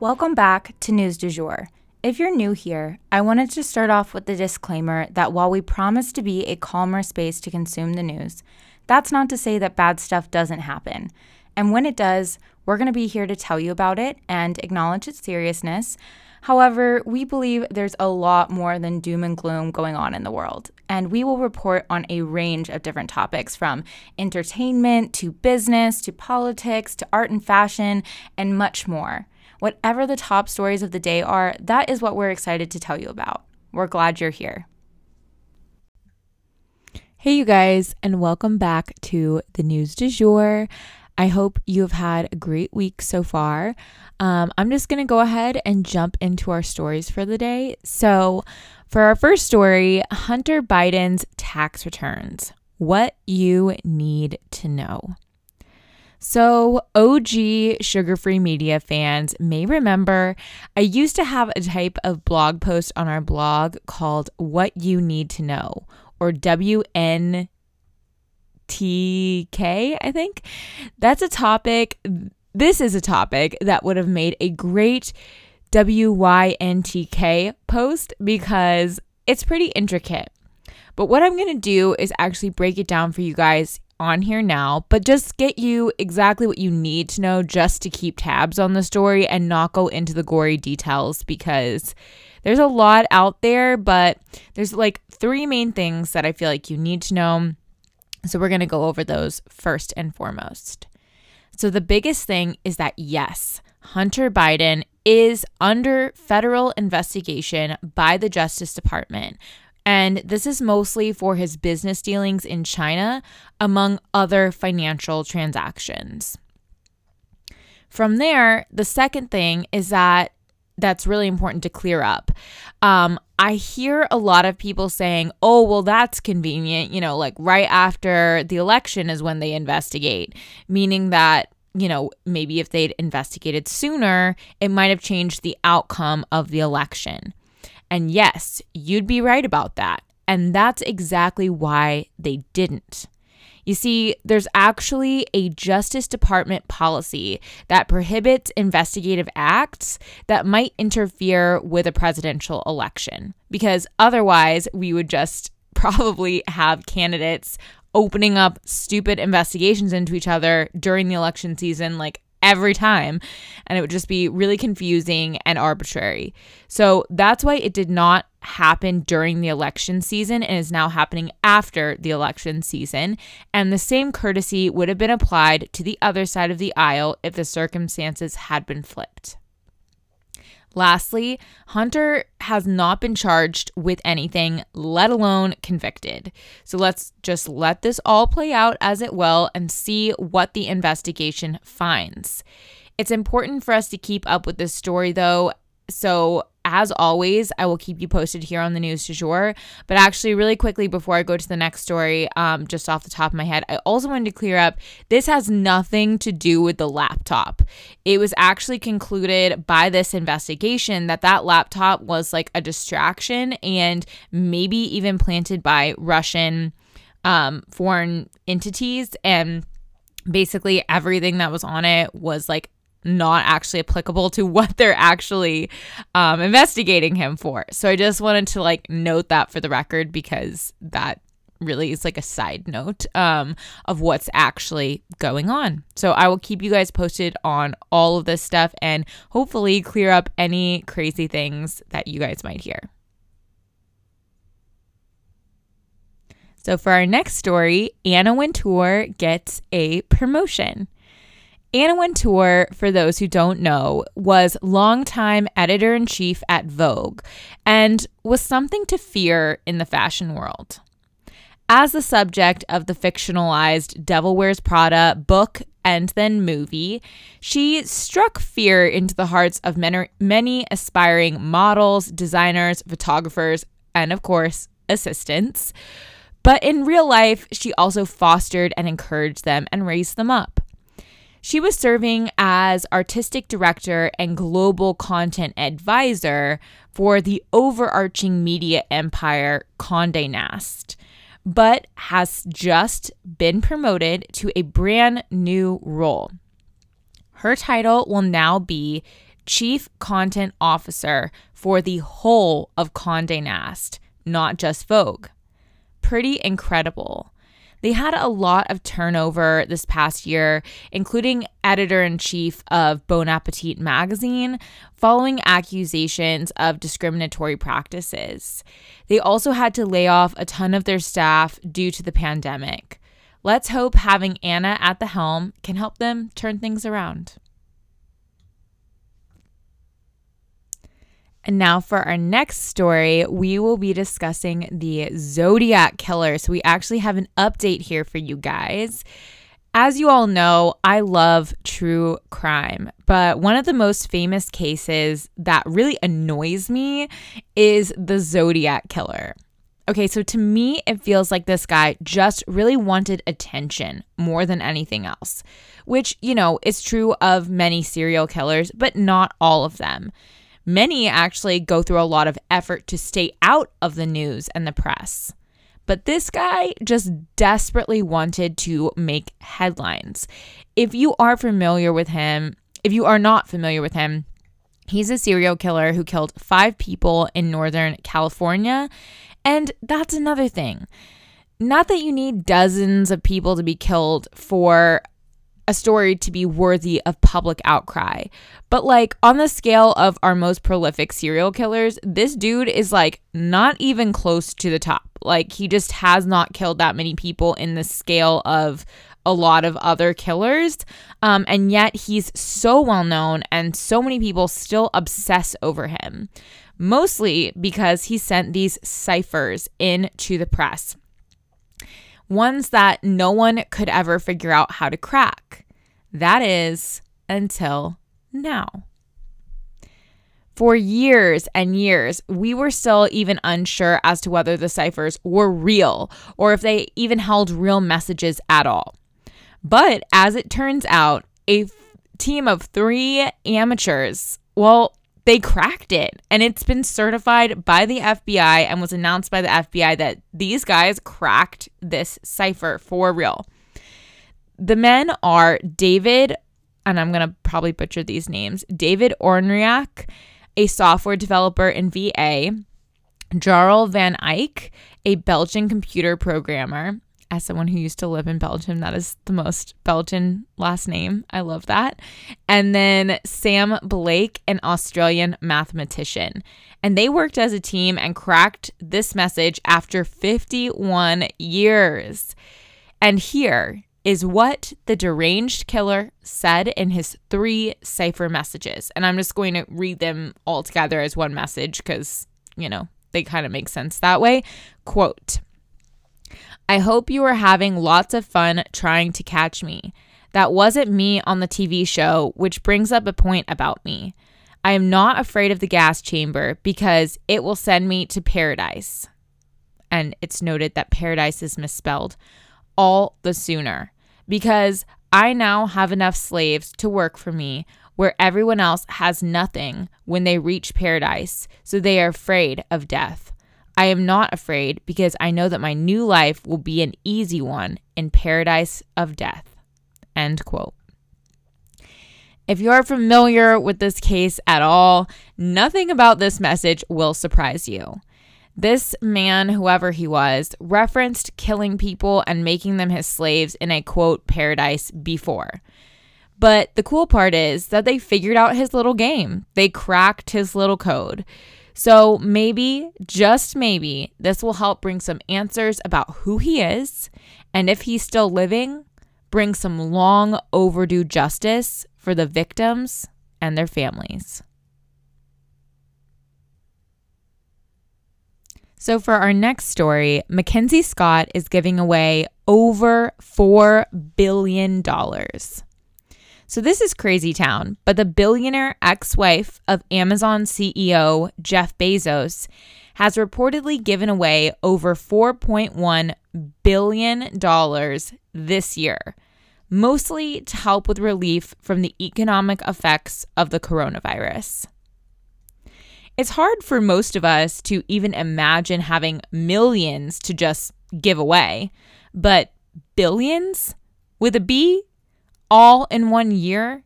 Welcome back to News du Jour. If you're new here, I wanted to start off with the disclaimer that while we promise to be a calmer space to consume the news, that's not to say that bad stuff doesn't happen. And when it does, we're going to be here to tell you about it and acknowledge its seriousness. However, we believe there's a lot more than doom and gloom going on in the world, and we will report on a range of different topics from entertainment to business to politics to art and fashion and much more. Whatever the top stories of the day are, that is what we're excited to tell you about. We're glad you're here. Hey, you guys, and welcome back to the news du jour. I hope you have had a great week so far. Um, I'm just going to go ahead and jump into our stories for the day. So, for our first story, Hunter Biden's tax returns. What you need to know. So, OG sugar free media fans may remember I used to have a type of blog post on our blog called What You Need to Know, or WNTK, I think. That's a topic, this is a topic that would have made a great WYNTK post because it's pretty intricate. But what I'm going to do is actually break it down for you guys on here now, but just get you exactly what you need to know just to keep tabs on the story and not go into the gory details because there's a lot out there, but there's like three main things that I feel like you need to know. So we're going to go over those first and foremost. So the biggest thing is that yes, Hunter Biden is under federal investigation by the Justice Department and this is mostly for his business dealings in China, among other financial transactions. From there, the second thing is that that's really important to clear up. Um, I hear a lot of people saying, oh, well, that's convenient. You know, like right after the election is when they investigate, meaning that, you know, maybe if they'd investigated sooner, it might have changed the outcome of the election. And yes, you'd be right about that. And that's exactly why they didn't. You see, there's actually a Justice Department policy that prohibits investigative acts that might interfere with a presidential election, because otherwise, we would just probably have candidates opening up stupid investigations into each other during the election season, like every time. And it would just be really confusing and arbitrary. So that's why it did not happen during the election season and is now happening after the election season. And the same courtesy would have been applied to the other side of the aisle if the circumstances had been flipped. Lastly, Hunter has not been charged with anything, let alone convicted. So let's just let this all play out as it will and see what the investigation finds. It's important for us to keep up with this story, though. So as always, I will keep you posted here on the news du jour. But actually, really quickly before I go to the next story, um, just off the top of my head, I also wanted to clear up this has nothing to do with the laptop. It was actually concluded by this investigation that that laptop was like a distraction and maybe even planted by Russian um, foreign entities. And basically, everything that was on it was like not actually applicable to what they're actually um, investigating him for. So I just wanted to like note that for the record because that really is like a side note um, of what's actually going on. So I will keep you guys posted on all of this stuff and hopefully clear up any crazy things that you guys might hear. So for our next story, Anna Wintour gets a promotion. Anna Wintour, for those who don't know, was longtime editor in chief at Vogue and was something to fear in the fashion world. As the subject of the fictionalized Devil Wears Prada book and then movie, she struck fear into the hearts of many aspiring models, designers, photographers, and of course, assistants. But in real life, she also fostered and encouraged them and raised them up. She was serving as artistic director and global content advisor for the overarching media empire Condé Nast, but has just been promoted to a brand new role. Her title will now be Chief Content Officer for the whole of Condé Nast, not just Vogue. Pretty incredible. They had a lot of turnover this past year, including editor in chief of Bon Appetit magazine, following accusations of discriminatory practices. They also had to lay off a ton of their staff due to the pandemic. Let's hope having Anna at the helm can help them turn things around. And now for our next story, we will be discussing the Zodiac Killer. So we actually have an update here for you guys. As you all know, I love true crime, but one of the most famous cases that really annoys me is the Zodiac Killer. Okay, so to me, it feels like this guy just really wanted attention more than anything else, which, you know, is true of many serial killers, but not all of them. Many actually go through a lot of effort to stay out of the news and the press. But this guy just desperately wanted to make headlines. If you are familiar with him, if you are not familiar with him, he's a serial killer who killed five people in Northern California. And that's another thing. Not that you need dozens of people to be killed for a story to be worthy of public outcry. But like on the scale of our most prolific serial killers, this dude is like not even close to the top. Like he just has not killed that many people in the scale of a lot of other killers. Um, and yet he's so well known and so many people still obsess over him. Mostly because he sent these ciphers into the press ones that no one could ever figure out how to crack. That is until now. For years and years, we were still even unsure as to whether the ciphers were real or if they even held real messages at all. But as it turns out, a f- team of three amateurs, well, they cracked it and it's been certified by the FBI and was announced by the FBI that these guys cracked this cipher for real. The men are David, and I'm going to probably butcher these names David Orniak, a software developer in VA, Jarl Van Eycke, a Belgian computer programmer, as someone who used to live in Belgium, that is the most Belgian last name. I love that. And then Sam Blake, an Australian mathematician. And they worked as a team and cracked this message after 51 years. And here is what the deranged killer said in his three cipher messages. And I'm just going to read them all together as one message because, you know, they kind of make sense that way. Quote, I hope you are having lots of fun trying to catch me. That wasn't me on the TV show, which brings up a point about me. I am not afraid of the gas chamber because it will send me to paradise. And it's noted that paradise is misspelled all the sooner because I now have enough slaves to work for me where everyone else has nothing when they reach paradise, so they are afraid of death. I am not afraid because I know that my new life will be an easy one in paradise of death. End quote. If you are familiar with this case at all, nothing about this message will surprise you. This man, whoever he was, referenced killing people and making them his slaves in a quote paradise before. But the cool part is that they figured out his little game. They cracked his little code. So maybe, just maybe, this will help bring some answers about who he is and if he's still living, bring some long overdue justice for the victims and their families. So, for our next story, Mackenzie Scott is giving away over $4 billion. So, this is crazy town, but the billionaire ex wife of Amazon CEO Jeff Bezos has reportedly given away over $4.1 billion this year, mostly to help with relief from the economic effects of the coronavirus. It's hard for most of us to even imagine having millions to just give away, but billions with a B all in one year?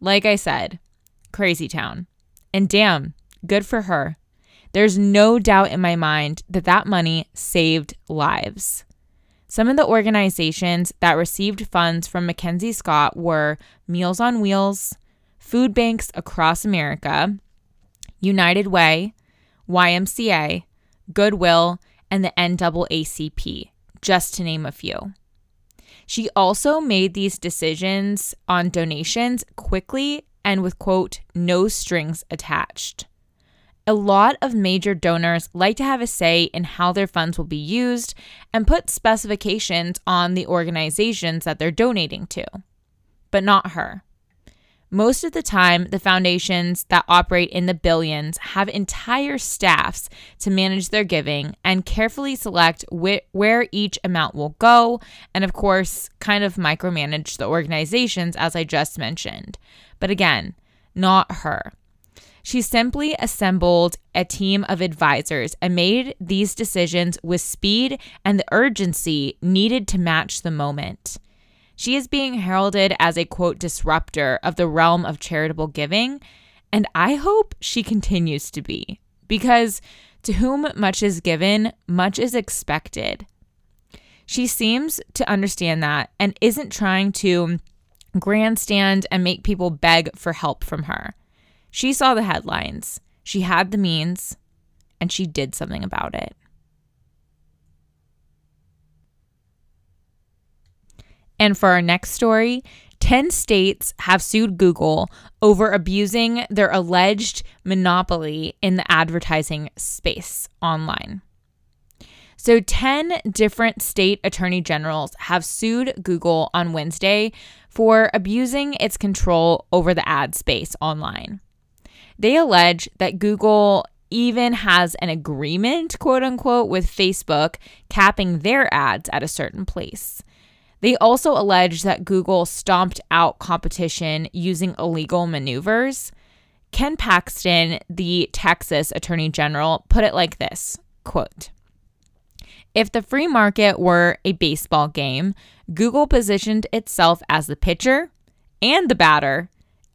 Like I said, crazy town. And damn, good for her. There's no doubt in my mind that that money saved lives. Some of the organizations that received funds from Mackenzie Scott were Meals on Wheels, food banks across America, United Way, YMCA, Goodwill, and the NAACP, just to name a few. She also made these decisions on donations quickly and with, quote, no strings attached. A lot of major donors like to have a say in how their funds will be used and put specifications on the organizations that they're donating to, but not her. Most of the time, the foundations that operate in the billions have entire staffs to manage their giving and carefully select wh- where each amount will go, and of course, kind of micromanage the organizations as I just mentioned. But again, not her. She simply assembled a team of advisors and made these decisions with speed and the urgency needed to match the moment. She is being heralded as a quote disruptor of the realm of charitable giving, and I hope she continues to be because to whom much is given, much is expected. She seems to understand that and isn't trying to grandstand and make people beg for help from her. She saw the headlines, she had the means, and she did something about it. And for our next story, 10 states have sued Google over abusing their alleged monopoly in the advertising space online. So, 10 different state attorney generals have sued Google on Wednesday for abusing its control over the ad space online. They allege that Google even has an agreement, quote unquote, with Facebook capping their ads at a certain place. They also allege that Google stomped out competition using illegal maneuvers. Ken Paxton, the Texas Attorney General, put it like this quote, If the free market were a baseball game, Google positioned itself as the pitcher and the batter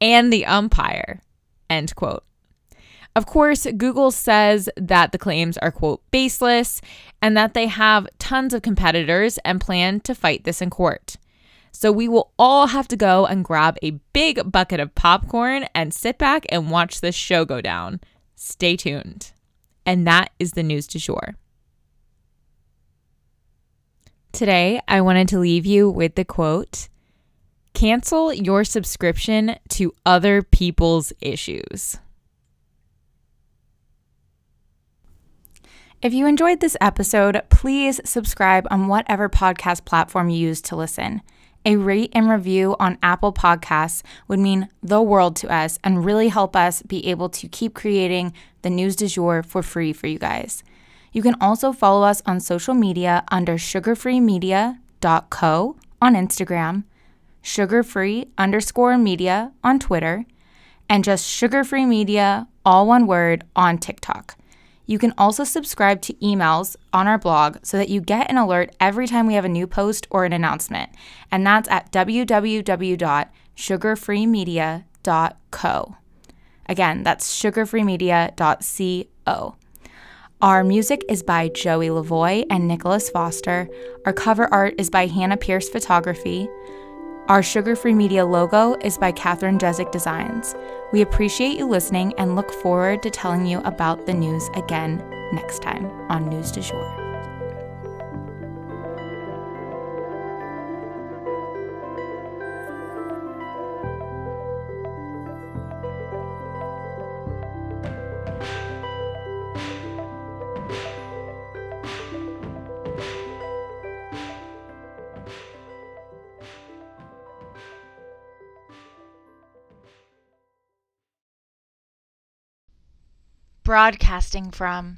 and the umpire. End quote. Of course, Google says that the claims are, quote, baseless and that they have tons of competitors and plan to fight this in court. So we will all have to go and grab a big bucket of popcorn and sit back and watch this show go down. Stay tuned. And that is the news du jour. Today, I wanted to leave you with the quote Cancel your subscription to other people's issues. If you enjoyed this episode, please subscribe on whatever podcast platform you use to listen. A rate and review on Apple Podcasts would mean the world to us and really help us be able to keep creating the news du jour for free for you guys. You can also follow us on social media under sugarfreemedia.co on Instagram, sugarfree underscore media on Twitter, and just sugarfree media, all one word, on TikTok. You can also subscribe to emails on our blog so that you get an alert every time we have a new post or an announcement. And that's at www.sugarfreemedia.co. Again, that's sugarfreemedia.co. Our music is by Joey Lavoie and Nicholas Foster. Our cover art is by Hannah Pierce Photography. Our Sugar Free Media logo is by Catherine Jezik Designs. We appreciate you listening and look forward to telling you about the news again next time on News du Jour. Broadcasting from.